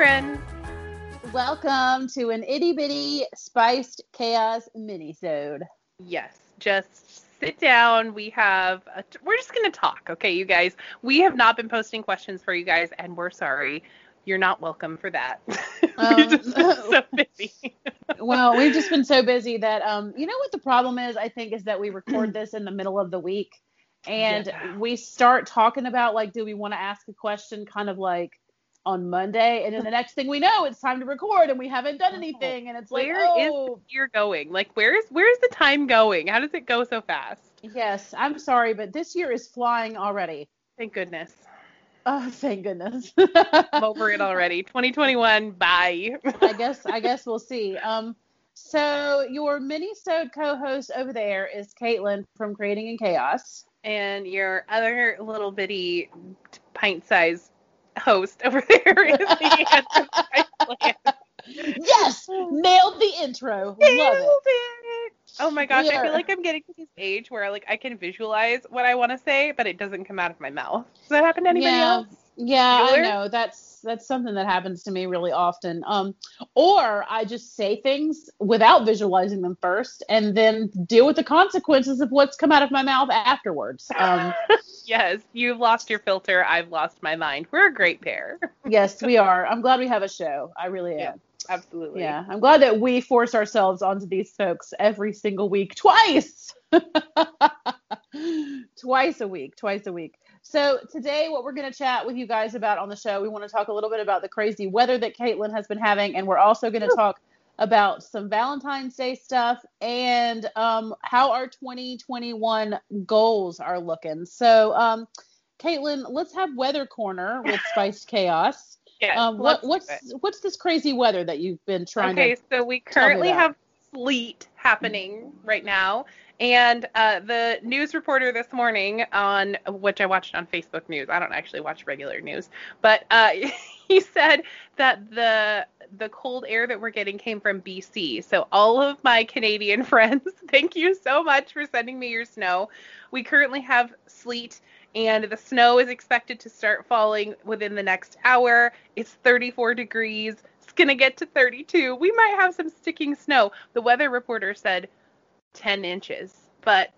Friend. Welcome to an itty bitty spiced chaos minisode. Yes, just sit down. We have, a, we're just going to talk, okay, you guys? We have not been posting questions for you guys, and we're sorry. You're not welcome for that. Um, We've just been so busy. Well, we've just been so busy that um, you know what the problem is. I think is that we record this in the middle of the week, and Yeah. we start talking about like, do we want to ask a question, kind of like on Monday, and then the next thing we know, it's time to record, and we haven't done anything, and it's like, Where is oh, the year going? Like, where's where's the time going? How does it go so fast? yes, I'm sorry, but this year is flying already. Thank goodness. Oh, thank goodness. I'm over it already. 2021, bye. I guess I guess we'll see. Um, so your mini-sode co-host over there is Caitlin from Creating in Chaos. and your other little bitty pint-sized host over there is the Yes, nailed the intro. Love Nailed it. it. Oh my gosh, I feel like I'm getting to this age where like I can visualize what I want to say, but it doesn't come out of my mouth. Does that happen to anybody yeah, else? Yeah, I know. That's that's something that happens to me really often. Um, or I just say things without visualizing them first, and then deal with the consequences of what's come out of my mouth afterwards. Um, Yes, you've lost your filter. I've lost my mind. We're a great pair. yes, we are. I'm glad we have a show. I really am. Yeah. Absolutely. Yeah, I'm glad that we force ourselves onto these folks every single week, twice, twice a week, twice a week. So today, what we're going to chat with you guys about on the show, we want to talk a little bit about the crazy weather that Caitlin has been having, and we're also going to talk about some Valentine's Day stuff and um, how our 2021 goals are looking. So, um, Caitlin, let's have weather corner with Spiced Chaos. Yeah. Um, what, what's what's this crazy weather that you've been trying okay, to? Okay, so we currently have sleet happening right now. And uh, the news reporter this morning on which I watched on Facebook News. I don't actually watch regular news, but uh, he said that the the cold air that we're getting came from BC. So all of my Canadian friends, thank you so much for sending me your snow. We currently have sleet and the snow is expected to start falling within the next hour. It's 34 degrees. It's going to get to 32. We might have some sticking snow. The weather reporter said 10 inches, but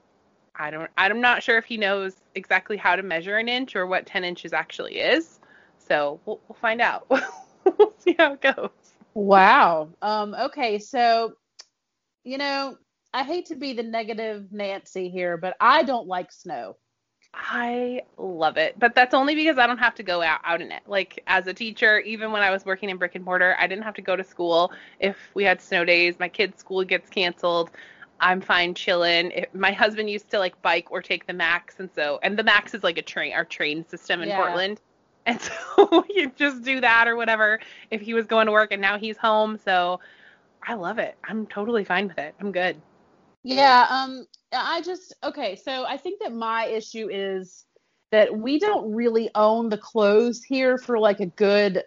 I don't I'm not sure if he knows exactly how to measure an inch or what 10 inches actually is. So, we'll, we'll find out. we'll see how it goes. Wow. Um, okay, so you know, I hate to be the negative Nancy here, but I don't like snow. I love it, but that's only because I don't have to go out, out in it. Like as a teacher, even when I was working in brick and mortar, I didn't have to go to school. If we had snow days, my kid's school gets canceled. I'm fine chilling. If, my husband used to like bike or take the Max, and so and the Max is like a train, our train system in Yeah. Portland, and so you just do that or whatever. If he was going to work and now he's home, so I love it. I'm totally fine with it. I'm good. Yeah, um I just okay, so I think that my issue is that we don't really own the clothes here for like a good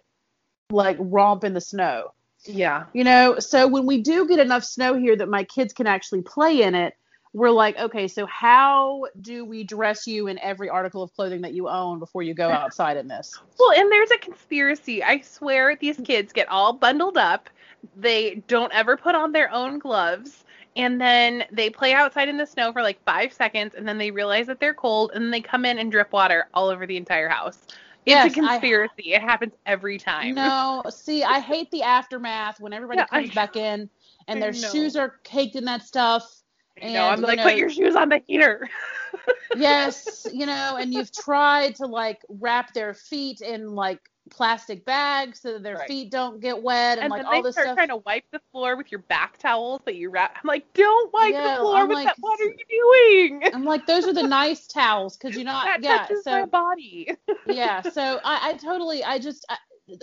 like romp in the snow. Yeah. You know, so when we do get enough snow here that my kids can actually play in it, we're like, okay, so how do we dress you in every article of clothing that you own before you go outside in this? Well, and there's a conspiracy. I swear these kids get all bundled up. They don't ever put on their own gloves. And then they play outside in the snow for like five seconds. And then they realize that they're cold. And then they come in and drip water all over the entire house. It's Yes, a I- conspiracy. it happens every time. No, see, I hate the aftermath when everybody Yeah, I comes back in and I their shoes are caked in that stuff. You know, I'm and, you like, know- put your shoes on the heater. Yes, you know, and you've tried to like wrap their feet in like plastic bags so that their Right. feet don't get wet and, And like then all they this start stuff. trying to wipe the floor with your back towels that you wrap. I'm like, don't wipe Yeah, the floor I'm with like, that. What are you doing? I'm like, those are the nice towels because you're not. that yeah. touches So my body. yeah. So I, I totally. I just. I,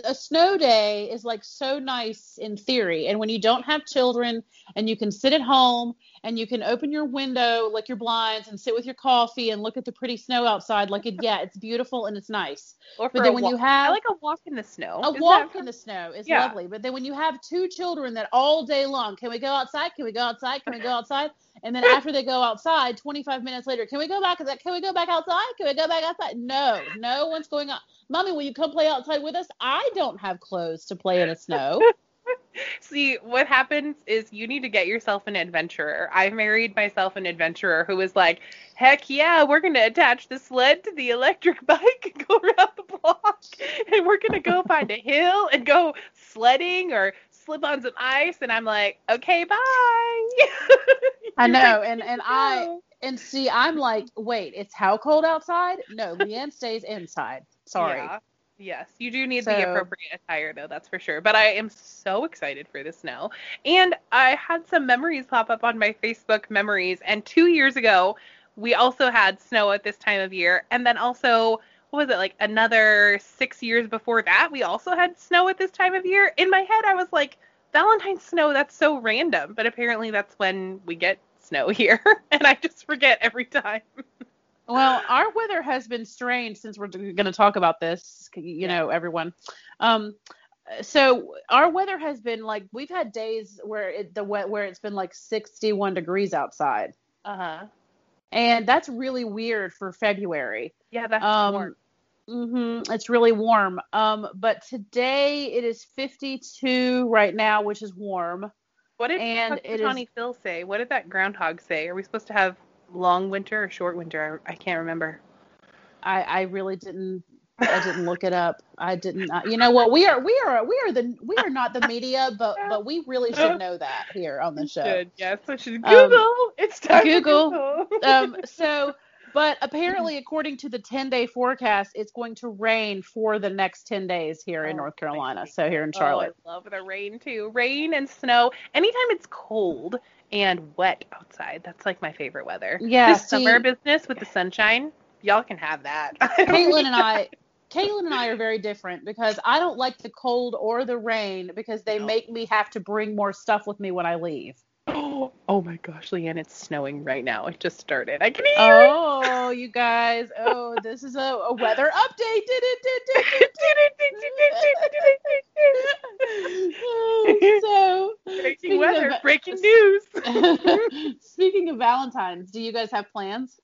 a snow day is like so nice in theory, and when you don't have children and you can sit at home and you can open your window, like your blinds, and sit with your coffee and look at the pretty snow outside, like it. Yeah, it's beautiful and it's nice. Or But for then a when walk. you have I like a walk in the snow. a Isn't walk in the snow is Yeah. lovely. But then when you have two children that all day long, can we go outside? Can we go outside? Can we go outside? And then after they go outside, 25 minutes later, can we go back? Can we go back outside? Can we go back outside? No, no one's going out. Mommy, will you come play outside with us? I don't have clothes to play in the snow. See, what happens is you need to get yourself an adventurer. I married myself an adventurer who was like, heck yeah, we're going to attach the sled to the electric bike and go around the block. And we're going to go find a hill and go sledding or slip on some ice. And I'm like, okay, bye. I know, like, and and "No." I and see, I'm like, wait, it's how cold outside? No, Leanne stays inside. Sorry. Yeah. Yes, you do need So- the appropriate attire though, that's for sure. But I am so excited for the snow. And I had some memories pop up on my Facebook memories and 2 years ago we also had snow at this time of year and then also what was it like another 6 years before that we also had snow at this time of year. In my head I was like Valentine's snow that's so random, but apparently that's when we get snow here and I just forget every time. Well, our weather has been strange since we're going to talk about this, you Yeah. know, everyone. Um, so our weather has been like we've had days where it the wet where it's been like 61 degrees outside, Uh-huh. and that's really weird for February. Yeah, that's Um, warm. hmm it's really warm. Um, but today it is 52 right now, which is warm. What did And Tawny Phil say? What did that groundhog say? Are we supposed to have long winter or short winter? I, I can't remember. I, I really didn't. I didn't look it up. I didn't. uh, You know what? We are we are we are the we are not the media, but but we really should know that here on the show. Should yes, I should Um, Google. it's time Google. Google. Um. So, but apparently, according to the ten day forecast, it's going to rain for the next ten days here in Oh, North Carolina. So here in Oh, Charlotte. I love the rain too. Rain and snow. Anytime it's cold and wet outside, that's like my favorite weather. Yeah. this summer business with the sunshine, y'all can have that. Caitlin and. I. Caitlin and I are very different because I don't like the cold or the rain because they No. make me have to bring more stuff with me when I leave. Oh, oh my gosh, Leanne, it's snowing right now. It just started. I can hear it. Oh, you guys. Oh, this is a, a weather update. so, Breaking weather, of- breaking news. speaking of Valentine's, do you guys have plans?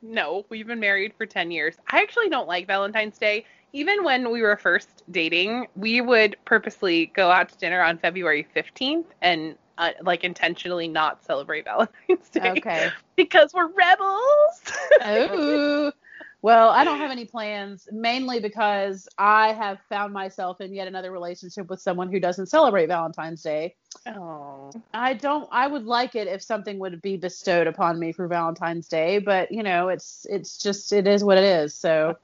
No, we've been married for 10 years. I actually don't like Valentine's Day. Even when we were first dating, we would purposely go out to dinner on February 15th and uh, like intentionally not celebrate Valentine's Day Okay. because we're rebels. Oh. Well, I don't have any plans, mainly because I have found myself in yet another relationship with someone who doesn't celebrate Valentine's Day. oh. I don't. I would like it if something would be bestowed upon me for Valentine's Day, but you know, it's it's just it is what it is. So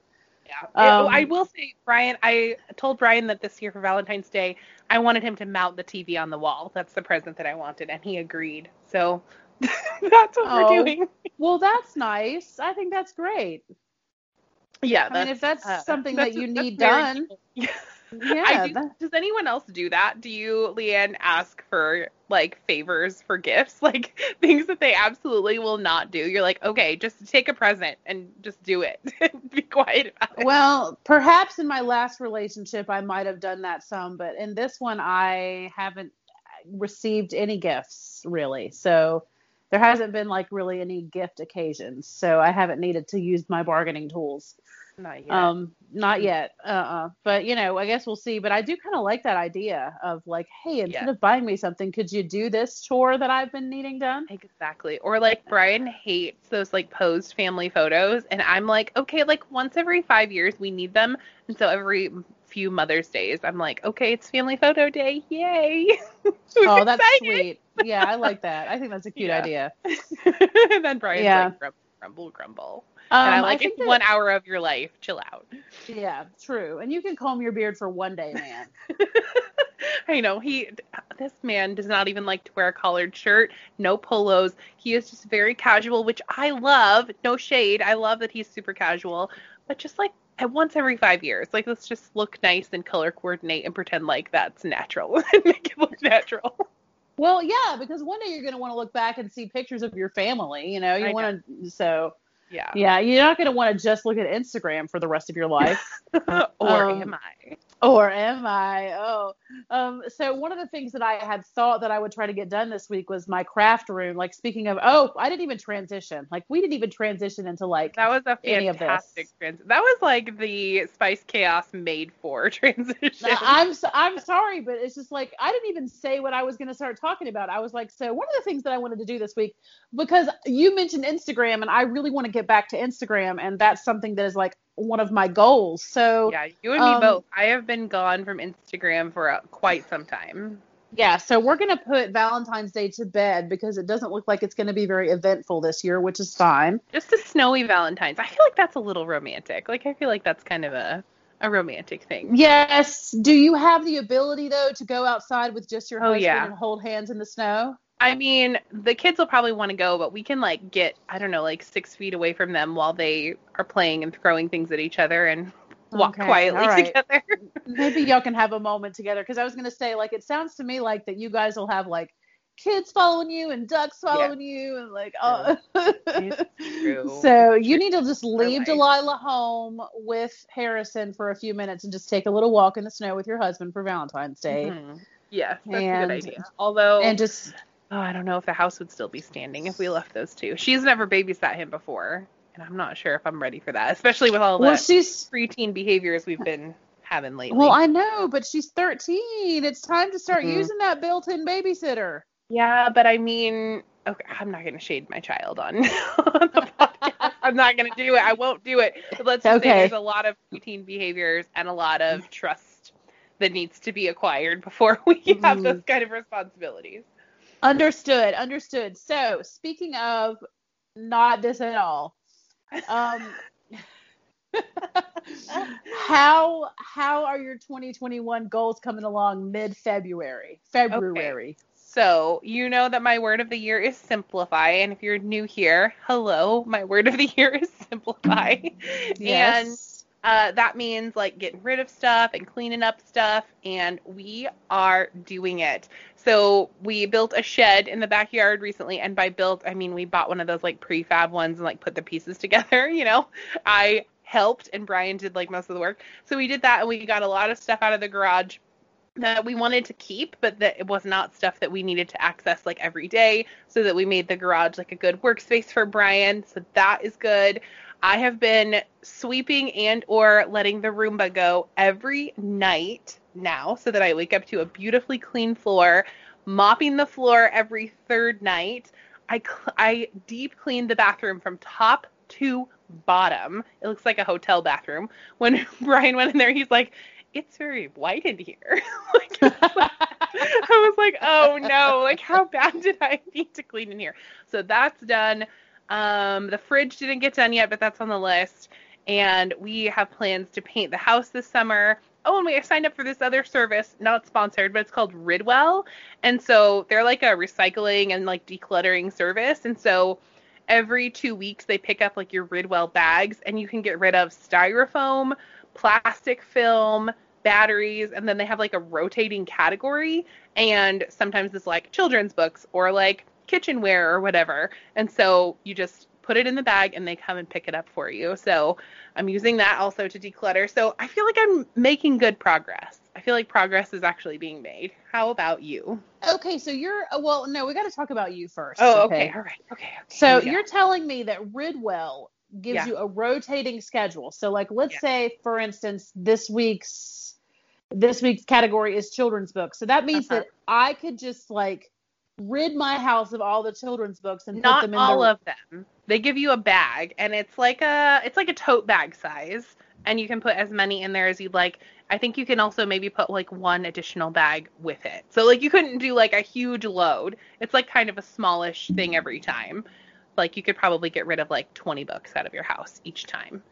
Yeah. Um, I will say, Brian, I told Brian that this year for Valentine's Day, I wanted him to mount the TV on the wall. That's the present that I wanted, and he agreed. So that's what Oh. we're doing. well, that's nice. I think that's great. Yeah. I mean, if that's uh, something that's- that you that's need done. yeah. Do, does anyone else do that? Do you, Leanne, ask for like favors for gifts, like things that they absolutely will not do? You're like, okay, just take a present and just do it. Be quiet about it. well, perhaps in my last relationship I might have done that some, but in this one I haven't received any gifts really. So there hasn't been like really any gift occasions. So I haven't needed to use my bargaining tools. Not yet. Um, not yet. Uh-uh. But you know, I guess we'll see. But I do kind of like that idea of like, hey, instead Yeah. of buying me something, could you do this chore that I've been needing done? Exactly. Or like Brian hates those like posed family photos and I'm like, okay, like once every 5 years we need them. And so every few Mother's Days I'm like, okay, it's family photo day. Yay. Oh, that's sweet. Yeah, I like that. I think that's a cute Yeah. idea. and then Brian's Yeah. like grumpy grumble, grumble. And I'm Um, I like, it's that- one hour of your life. Chill out. Yeah, true. And you can comb your beard for one day, man. I know he. This man does not even like to wear a collared shirt. No polos. He is just very casual, which I love. No shade. I love that he's super casual, but just like at once every five years, like let's just look nice and color coordinate and pretend like that's natural and make it look natural. Well, yeah, because one day you're going to want to look back and see pictures of your family. You know, you want to. So, Yeah. yeah, you're not going to want to just look at Instagram for the rest of your life. or Um, am I? Or am I? Oh, um. So one of the things that I had thought that I would try to get done this week was my craft room. Like speaking of, oh, I didn't even transition. Like we didn't even transition into like. That was a any of this. fantastic trans. That was like the Spiced Chaos made for transition. I'm so, I'm sorry, but it's just like I didn't even say what I was going to start talking about. I was like, so one of the things that I wanted to do this week because you mentioned Instagram, and I really want to get back to Instagram, and that's something that is like one of my goals. So yeah, you and me um, both. I have been gone from Instagram for uh, quite some time. Yeah, so we're to put Valentine's Day to bed because it doesn't look like it's to be very eventful this year, which is fine. Just a snowy Valentine's. I feel like that's a little romantic. Like I feel like that's kind of a a romantic thing. Yes. Do you have the ability, though, to go outside with just your Oh, husband yeah. and hold hands in the snow? I mean, the kids will probably want to go, but we can like get I don't know, like six feet away from them while they are playing and throwing things at each other and walk Okay, quietly right. together. Maybe y'all can have a moment together because I was going to say, like, it sounds to me like that you guys will have, like, kids following you and ducks following you and, like, oh. So you need to just leave. Delilah home with Harrison for a few minutes and just take a little walk in the snow with your husband for Valentine's Day. Mhm. Yes, that's And- a good idea. Although And just Oh, I don't know if the house would still be standing if we left those two. She's never babysat him before, and I'm not sure if I'm ready for that, especially with all the well, she's preteen behaviors we've been having lately. well, I know, but she's 13. It's time to start Mhm. using that built-in babysitter. yeah, but I mean, okay, I'm not gonna shade my child on, on the podcast. I'm not gonna do it. I won't do it. But let's just Okay. say there's a lot of preteen behaviors and a lot of trust that needs to be acquired before we have Mhm. those kind of responsibilities. Understood, understood. So, speaking of not this at all, um, how how are your 2021 goals coming along mid-February? February. Okay. So, you know that my word of the year is simplify. And if you're new here, hello, my word of the year is simplify. And Yes. Uh, that means like getting rid of stuff and cleaning up stuff. And we are doing it. So, we built a shed in the backyard recently. And by built, I mean we bought one of those like prefab ones and like put the pieces together. You know, I helped and Brian did like most of the work. So, we did that and we got a lot of stuff out of the garage that we wanted to keep, but that it was not stuff that we needed to access like every day, so that we made the garage like a good workspace for Brian. So that is good. I have been sweeping and or letting the Roomba go every night now so that I wake up to a beautifully clean floor, mopping the floor every third night. I I deep cleaned the bathroom from top to bottom. It looks like a hotel bathroom. When Brian went in there, he's like, "It's very white in here." like, I was like, "Oh no! Like, how bad did I need to clean in here?" So that's done. Um, the fridge didn't get done yet, but that's on the list. And we have plans to paint the house this summer. Oh, and we signed up for this other service, not sponsored, but it's called Ridwell. And so they're like a recycling and like decluttering service. And so every two weeks they pick up like your Ridwell bags and you can get rid of styrofoam, plastic film, batteries, and then they have like a rotating category. And sometimes it's like children's books or like kitchenware or whatever. And so you just put it in the bag and they come and pick it up for you. So I'm using that also to declutter. So I feel like I'm making good progress. I feel like progress is actually being made. How about you? Okay, so you're uh, well. No, we got to talk about you first. Oh, okay. All right. Okay. okay. So Here we go. you're telling me that Ridwell gives Yeah. you a rotating schedule. So like let's Yeah. say for instance this week's this week's category is children's books. So that means Uh-huh. that I could just like rid my house of all the children's books and put them in all the of them. They give you a bag and it's like a it's like a tote bag size and you can put as many in there as you'd like. I think you can also maybe put like one additional bag with it. So like you couldn't do like a huge load. It's like kind of a smallish thing every time. Like you could probably get rid of like 20 books out of your house each time.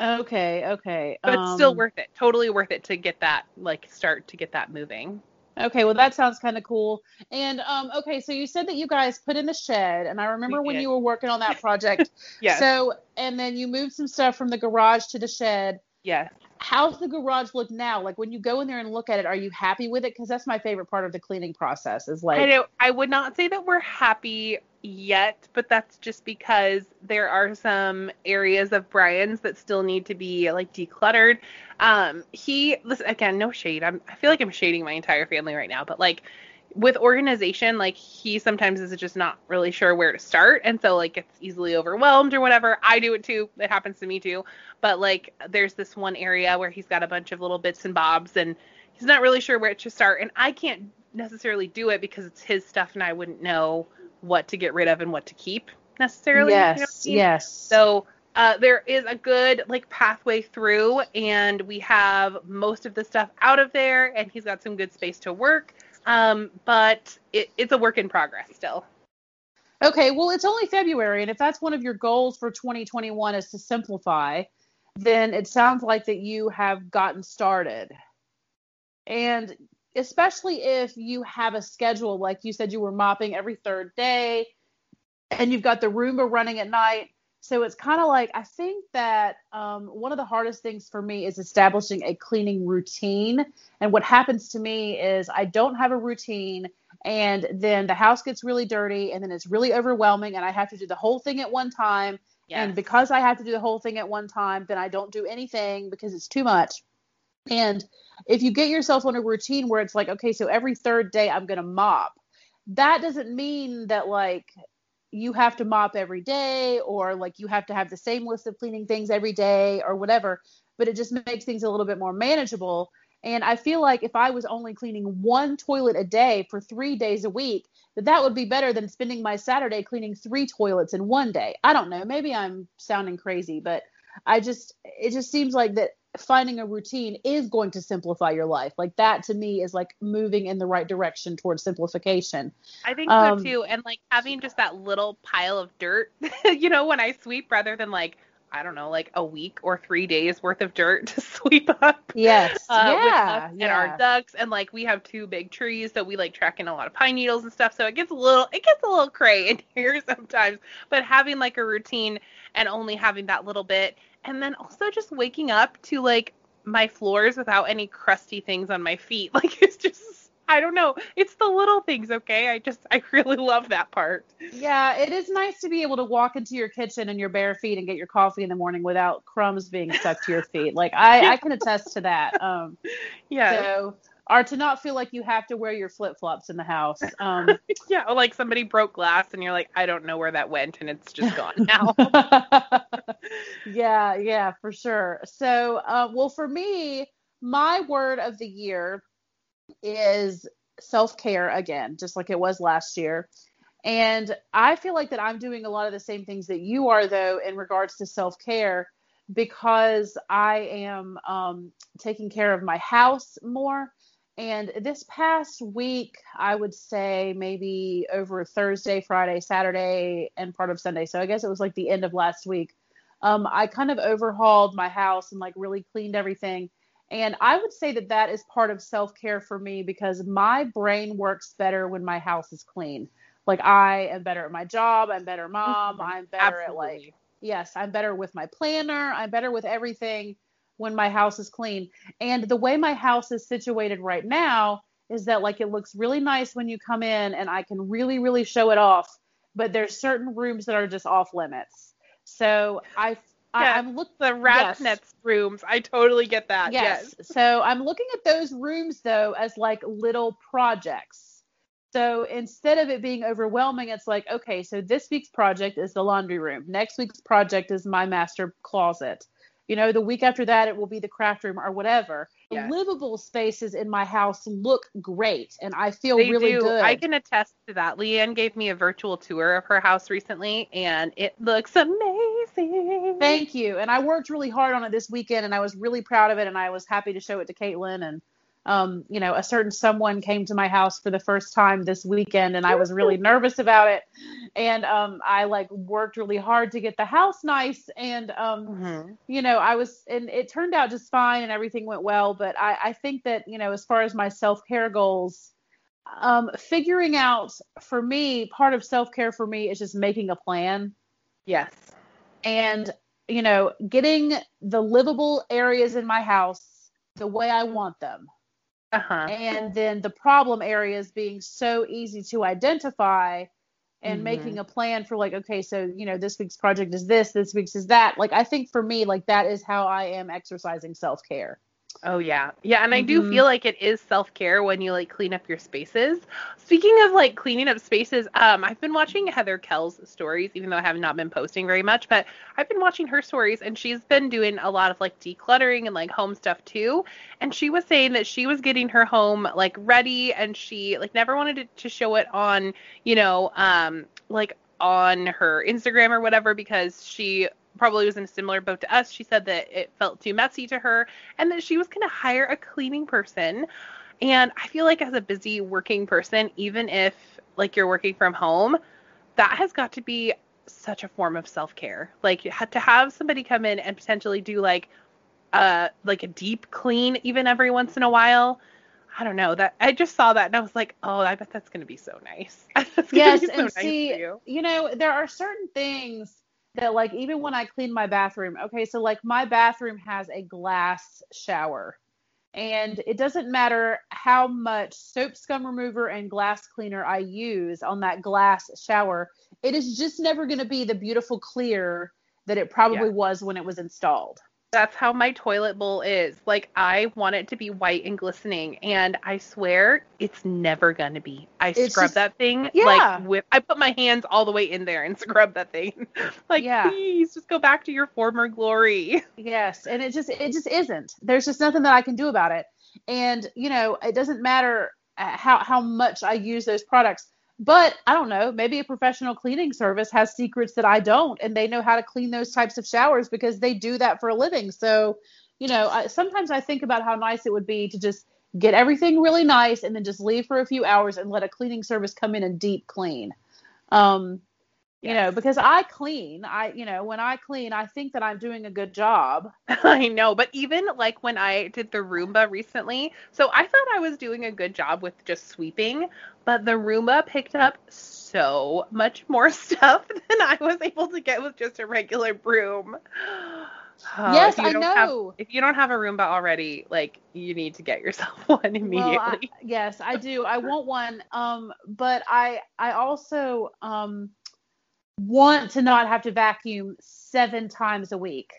Okay, okay. But it's still Um, worth it. Totally worth it to get that like start to get that moving. Okay, well that sounds kind of cool. And um, okay, so you said that you guys put in the shed, and I remember when did. you were working on that project. Yes. So, and then you moved some stuff from the garage to the shed. yes. How's the garage look now? Like when you go in there and look at it, are you happy with it? Because that's my favorite part of the cleaning process. Is like, I know I would not say that we're happy yet, but that's just because there are some areas of Brian's that still need to be like decluttered. Um, he listen again, no shade. I'm I feel like I'm shading my entire family right now, but like with organization, like he sometimes is just not really sure where to start, and so like gets easily overwhelmed or whatever. I do it too. It happens to me too. But like there's this one area where he's got a bunch of little bits and bobs, and he's not really sure where to start, and I can't necessarily do it because it's his stuff, and I wouldn't know what to get rid of and what to keep necessarily. you know I yes, mean? yes. So uh, there is a good like pathway through, and we have most of the stuff out of there, and he's got some good space to work. Um, but it, it's a work in progress still. Okay, well, it's only February, and if that's one of your goals for 2021 is to simplify, then it sounds like that you have gotten started. And especially if you have a schedule, like you said, you were mopping every third day, and you've got the Roomba running at night. So it's kind of like I think that um, one of the hardest things for me is establishing a cleaning routine. And what happens to me is I don't have a routine, and then the house gets really dirty, and then it's really overwhelming, and I have to do the whole thing at one time. And because I have to do the whole thing at one time, then I don't do anything because it's too much. And if you get yourself on a routine where it's like, okay, so every third day I'm going to mop, that doesn't mean that like you have to mop every day or like you have to have the same list of cleaning things every day or whatever, but it just makes things a little bit more manageable. And I feel like if I was only cleaning one toilet a day for three days a week, that that would be better than spending my Saturday cleaning three toilets in one day. I don't know. Maybe I'm sounding crazy, but I just, it just seems like that finding a routine is going to simplify your life. Like that to me is like moving in the right direction towards simplification. I think Um, so too. And like having just that little pile of dirt, you know, when I sweep rather than like, I don't know, like a week or three days worth of dirt to sweep up. Yes. Uh, yeah. and yeah. our ducks and like we have two big trees so we like track in a lot of pine needles and stuff so it gets a little it gets a little cray in here sometimes but having like a routine and only having that little bit and then also just waking up to like my floors without any crusty things on my feet like it's just I don't know it's the little things okay I just I really love that part Yeah, it is nice to be able to walk into your kitchen in your bare feet and get your coffee in the morning without crumbs being stuck to your feet. Like I, I can attest to that. Um, yeah so or to not feel like you have to wear your flip flops in the house. Um, yeah or like somebody broke glass and you're like I don't know where that went and it's just gone now yeah, yeah, for sure. So, uh, well, for me, my word of the year is self care again, just like it was last year. And I feel like that I'm doing a lot of the same things that you are, though, in regards to self care, because I am um, taking care of my house more. And this past week, I would say maybe over Thursday, Friday, Saturday, and part of Sunday. So I guess it was like the end of last week. Um, I kind of overhauled my house and like really cleaned everything. And I would say that that is part of self care for me because my brain works better when my house is clean. Like I am better at my job. I'm better mom. I'm better at like yes, I'm better with my planner. I'm better with everything when my house is clean. And the way my house is situated right now is that like it looks really nice when you come in and I can really really show it off, but there's certain rooms that are just off limits. So I, I Yeah, I'm look the rat's Yes. rooms. I totally get that. yes. So I'm looking at those rooms though as like little projects. So instead of it being overwhelming, it's like, okay, so this week's project is the laundry room. Next week's project is my master closet. You know, the week after that, it will be the craft room or whatever. Yes. Livable spaces in my house look great, and I feel They really do. good. I can attest to that. Leanne gave me a virtual tour of her house recently, and it looks amazing. Thank you. And I worked really hard on it this weekend, and I was really proud of it, and I was happy to show it to Caitlin. And um, you know, a certain someone came to my house for the first time this weekend and I was really nervous about it. And um, I like worked really hard to get the house nice. And, um, Mm-hmm. you know, I was, and it turned out just fine and everything went well. But I, I think that, you know, as far as my self care goals, um, figuring out for me, part of self care for me is just making a plan Yes. and you know getting the livable areas in my house the way i want them Uh huh. and then the problem areas being so easy to identify and Mhm. making a plan for like okay so you know this week's project is this this week's is that like i think for me like that is how i am exercising self-care Oh yeah. Yeah, and I do Mhm. feel like it is self-care when you like clean up your spaces. Speaking of like cleaning up spaces, um I've been watching Heather Kell's stories even though I have not been posting very much, but I've been watching her stories and she's been doing a lot of like decluttering and like home stuff too. And she was saying that she was getting her home like ready and she like never wanted to, to show it on, you know, um like on her Instagram or whatever because she probably was in a similar boat to us. She said that it felt too messy to her and that she was going to hire a cleaning person. And I feel like as a busy working person, even if like you're working from home, that has got to be such a form of self-care. Like you had to have somebody come in and potentially do like uh like a deep clean even every once in a while. I don't know that I just saw that and I was like, oh, I bet that's going to be so nice. yes be so and nice see you know there are certain things that like even when i clean my bathroom okay so like my bathroom has a glass shower and it doesn't matter how much soap scum remover and glass cleaner i use on that glass shower it is just never going to be the beautiful clear that it probably Yeah. was when it was installed That's how my toilet bowl is. Like I want it to be white and glistening, and I swear it's never gonna be. I It's scrub just- that thing Yeah. like with I put my hands all the way in there and scrub that thing. like Yeah. please just go back to your former glory. Yes, and it just it just isn't. There's just nothing that I can do about it. And you know, it doesn't matter uh, how how much I use those products. But I don't know, maybe a professional cleaning service has secrets that I don't and they know how to clean those types of showers because they do that for a living. So, you know, I, sometimes I think about how nice it would be to just get everything really nice and then just leave for a few hours and let a cleaning service come in and deep clean. Um, you know, because I clean, I you know, when I clean, I think that I'm doing a good job. I know, but even like when I did the Roomba recently, so I thought I was doing a good job with just sweeping, but the Roomba picked up so much more stuff than I was able to get with just a regular broom. Oh, Yes, I don't have- know. if you don't have a Roomba already, like you need to get yourself one immediately. Well, I, yes, I do. I want one. Um, but I I also um want to not have to vacuum seven times a week.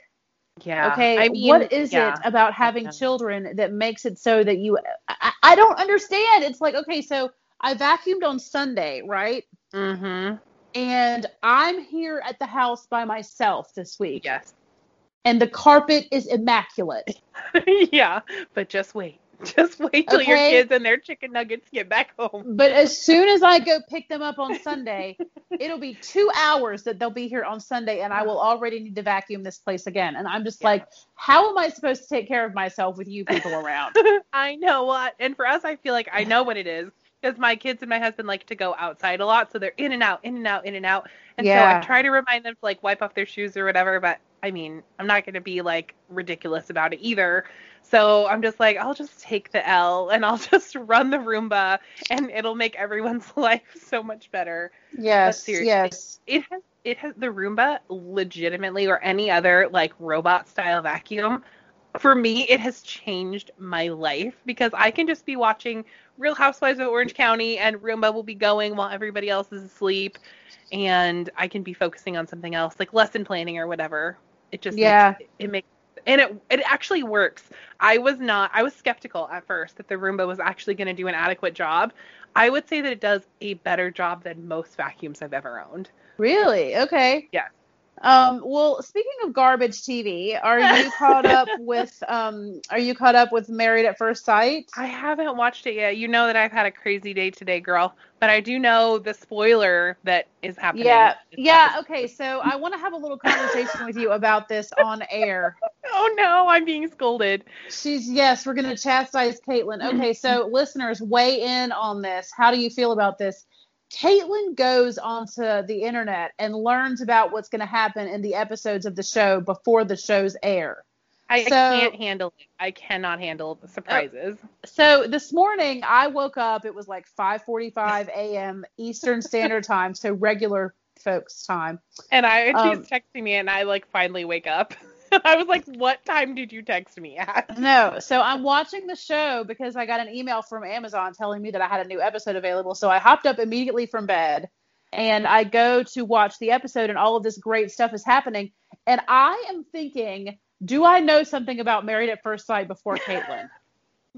yeah. Okay. I mean, what is yeah. it about having children that makes it so that you I, I don't understand. It's like, okay, so I vacuumed on Sunday, right? Mm-hmm. And I'm here at the house by myself this week. Yes. And the carpet is immaculate. yeah, but just wait. Just wait till your kids and their chicken nuggets get back home. But as soon as I go pick them up on Sunday, it'll be two hours that they'll be here on Sunday, and I will already need to vacuum this place again. And I'm just Yeah. like, how am I supposed to take care of myself with you people around? I know what. And for us, I feel like I know what it is because my kids and my husband like to go outside a lot, so they're in and out, in and out, in and out. And so Yeah. I try to remind them to like wipe off their shoes or whatever, but I mean, I'm not going to be like ridiculous about it either. So I'm just like, I'll just take the L and I'll just run the Roomba and it'll make everyone's life so much better. Yes, yes. It has it has the Roomba legitimately or any other like robot style vacuum. For me, it has changed my life because I can just be watching Real Housewives of Orange County and Roomba will be going while everybody else is asleep and I can be focusing on something else like lesson planning or whatever. It just Yeah. makes, it makes and it it actually works. I was not I was skeptical at first that the Roomba was actually going to do an adequate job. I would say that it does a better job than most vacuums I've ever owned. Really? Okay. Um, well, speaking of garbage TV, are you caught up with um are you caught up with Married at First Sight? I haven't watched it yet. You know that I've had a crazy day today, girl. But I do know the spoiler that is happening. Yeah. Yeah, okay. So I want to have a little conversation with you about this on air. Oh no, I'm being scolded. She's yes, we're gonna chastise Caitlin. Okay, so listeners, weigh in on this. How do you feel about this? Caitlin goes onto the internet and learns about what's going to happen in the episodes of the show before the shows air. I, I can't handle it. I cannot handle the surprises. So this morning I woke up. It was like 5:45 a.m. Eastern Standard Time, so regular folks' time. And I Um, she's texting me and I like finally wake up. I was like, What time did you text me at? No, so I'm watching the show because I got an email from Amazon telling me that I had a new episode available. So I hopped up immediately from bed and I go to watch the episode, and all of this great stuff is happening. And I am thinking, do I know something about Married at First Sight before Caitlin?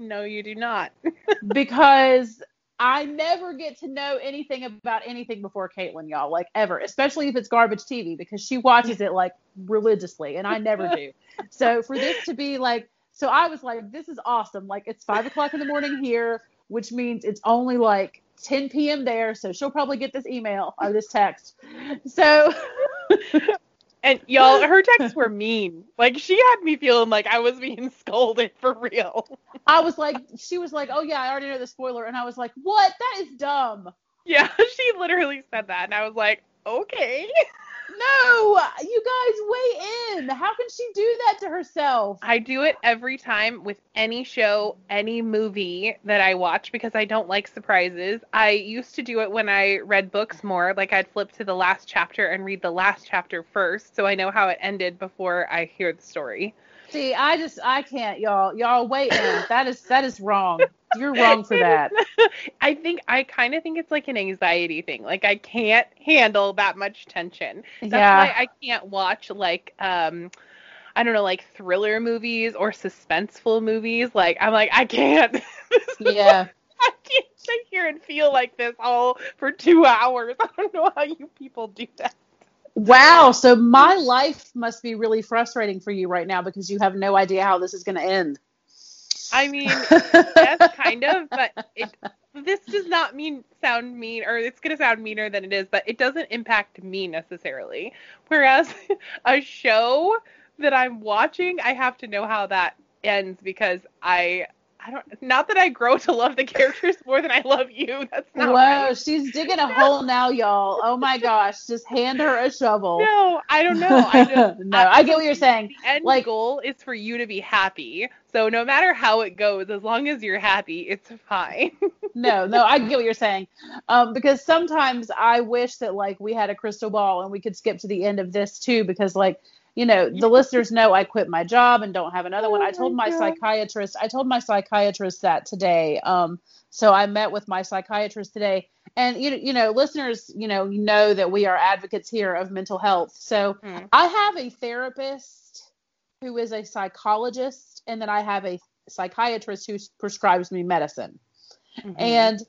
No, you do not. because I never get to know anything about anything before Caitlin, y'all, like ever, especially if it's garbage TV because she watches it like religiously and I never do. So for this to be like, so I was like, this is awesome. Like it's five o'clock in the morning here, which means it's only like 10 p.m. there. So she'll probably get this email or this text. So And y'all, her texts were mean. Like she had me feeling like I was being scolded for real. I was like, she was like, oh yeah, I already know the spoiler. And I was like, what? That is dumb. Yeah, she literally said that, and I was like, okay. No, you guys weigh in. How can she do that to herself? I do it every time with any show, any movie that I watch because I don't like surprises. I used to do it when I read books more. Like I'd flip to the last chapter and read the last chapter first so I know how it ended before I hear the story. See, I just I can't, y'all. Y'all weigh in. That is that is wrong. You're wrong for that. I think I kind of think it's like an anxiety thing. Like I can't handle that much tension. That's yeah. why I can't watch like um I don't know, like thriller movies or suspenseful movies. Like I'm like I can't. Yeah. I can't sit here and feel like this all for two hours. I don't know how you people do that. Wow. So my life must be really frustrating for you right now because you have no idea how this is going to end. I mean, yes, kind of, but it this does not mean sound mean or it's gonna sound meaner than it is, but it doesn't impact me necessarily. Whereas a show that I'm watching, I have to know how that ends because I I don't not that I grow to love the characters more than I love you. That's not Whoa, right. she's digging a hole now, y'all. Oh my gosh. Just hand her a shovel. No, I don't know. I just no, I get what you're saying. The end Like- goal is for you to be happy. So no matter how it goes, as long as you're happy, it's fine. no, no, I get what you're saying. Um, because sometimes I wish that like we had a crystal ball and we could skip to the end of this too, because like, you know, the listeners know I quit my job and don't have another one. Oh I told my God. psychiatrist, I told my psychiatrist that today. Um, so I met with my psychiatrist today. And you know, you know, listeners, you know, know that we are advocates here of mental health. So Hmm. I have a therapist who is a psychologist, and then I have a psychiatrist who prescribes me medicine. Mhm. And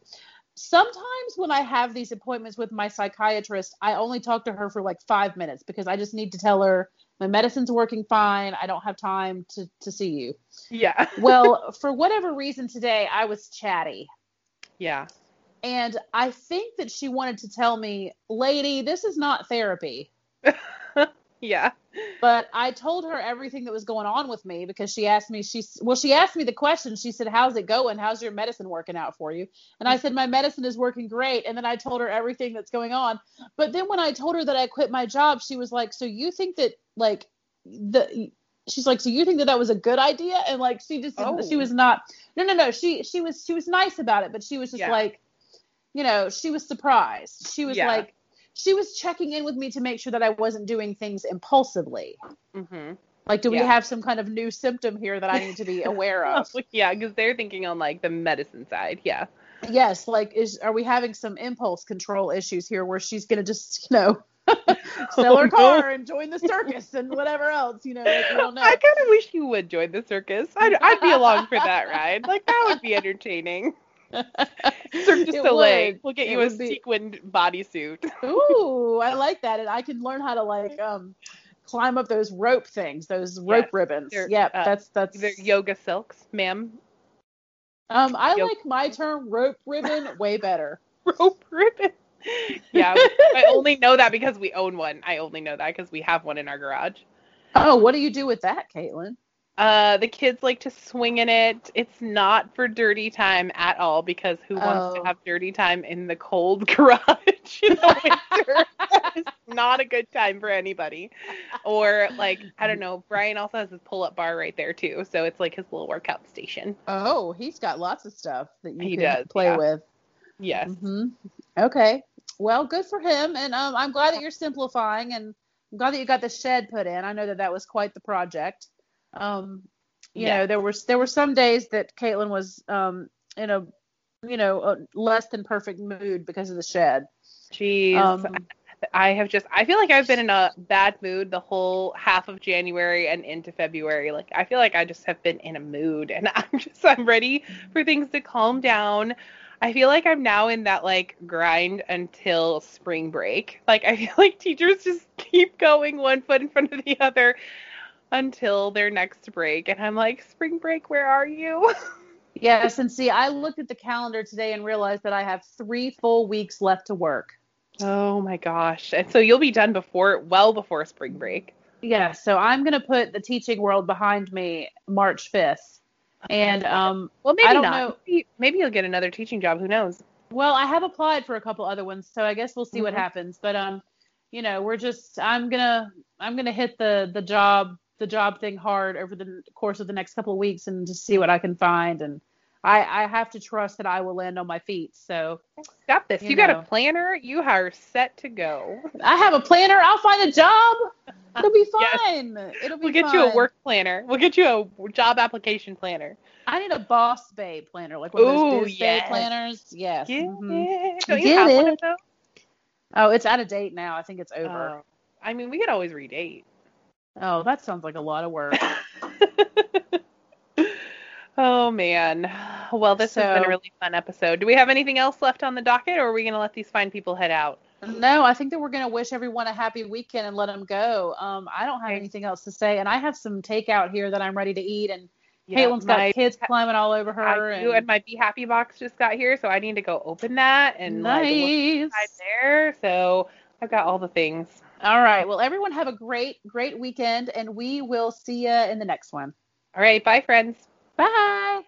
sometimes when I have these appointments with my psychiatrist, I only talk to her for like five minutes because I just need to tell her my medicine's working fine. I don't have time to, to see you. yeah. Well, for whatever reason today, I was chatty. Yeah. And I think that she wanted to tell me, lady, this is not therapy. Yeah. But I told her everything that was going on with me because she asked me, she well, she asked me the question. She said, "How's it going? How's your medicine working out for you?" And I said, "My medicine is working great." And then I told her everything that's going on. But then when I told her that I quit my job, she was like, "So you think that like the?" She's like, "So you think that that was a good idea?" And like she just Oh. she was not. No, no, no. She she was she was nice about it, but she was just Yeah. like, you know, she was surprised. She was Yeah. like. She was checking in with me to make sure that I wasn't doing things impulsively. hmm Like, do we have some kind of new symptom here that I need to be aware of? yeah, because they're thinking on like the medicine side. Yeah. yes, like, is are we having some impulse control issues here where she's gonna just, you know, sell her Oh, car and join the circus and whatever else, you know? Like. I kind of wish you would join the circus. I'd, I'd be along for that ride. Like that would be entertaining. Cirque du Soleil. would. We'll get It you a be- sequined bodysuit. Ooh, I like that, and I can learn how to like um climb up those rope things, those rope Yes, ribbons. Yep, uh, that's that's. They're yoga silks, ma'am. Um, I yo- like my term rope ribbon way better. Rope ribbon. Yeah, I only know that because we own one. I only know that because we have one in our garage. Oh, what do you do with that, Caitlin? Uh, the kids like to swing in it. It's not for dirty time at all because who wants Oh. to have dirty time in the cold garage in the winter? it's not a good time for anybody. Or like I don't know. Brian also has his pull-up bar right there too, so it's like his little workout station. Oh, he's got lots of stuff that you He can does, play yeah. with. Yes. hmm Okay. Well, good for him, and um, I'm glad that you're simplifying, and I'm glad that you got the shed put in. I know that that was quite the project. Um, you Yeah. know, there were there were some days that Caitlin was um in a you know a less than perfect mood because of the shed. Jeez. Um, I have just I feel like I've been in a bad mood the whole half of January and into February. Like I feel like I just have been in a mood and I'm just I'm ready for things to calm down. I feel like I'm now in that like grind until spring break. Like I feel like teachers just keep going one foot in front of the other until their next break and I'm like spring break where are you? yes, and see, I looked at the calendar today and realized that I have three full weeks left to work. oh my gosh. And so you'll be done before well before spring break. Yeah, so I'm gonna put the teaching world behind me March 5th, and um, Well, maybe I don't not. know. Maybe, maybe you'll get another teaching job. Who knows? Well, I have applied for a couple other ones, so I guess we'll see what Mhm. happens. But um, you know, we're just I'm gonna I'm gonna hit the the job the job thing hard over the course of the next couple of weeks and just see what I can find. And I I have to trust that I will land on my feet. So Got this. You You, got a planner. You are set to go. I have a planner. I'll find a job. It'll be Yes. fine. It'll be We'll get you a work planner. We'll get you a job application planner. I need a Boss Babe planner, like one of those Biz Bay planners. Yes. Yeah. mhm. Don't you Get have one of those? Oh, it's out of date now. I think it's over. Oh. I mean, we could always redate. Oh, that sounds like a lot of work. oh man. Well, this has been a really fun episode. Do we have anything else left on the docket, or are we gonna let these fine people head out? No, I think that we're going to wish everyone a happy weekend and let them go. Um, I don't have Okay. anything else to say, and I have some takeout here that I'm ready to eat. And Yeah, Caitlin's got kids climbing all over her. I do, and my Be Happy box just got here, so I need to go open that and like, nice. inside there. So I've got all the things. All right. Well, everyone have a great, great weekend, and we will see you in the next one. All right, bye, friends. Bye.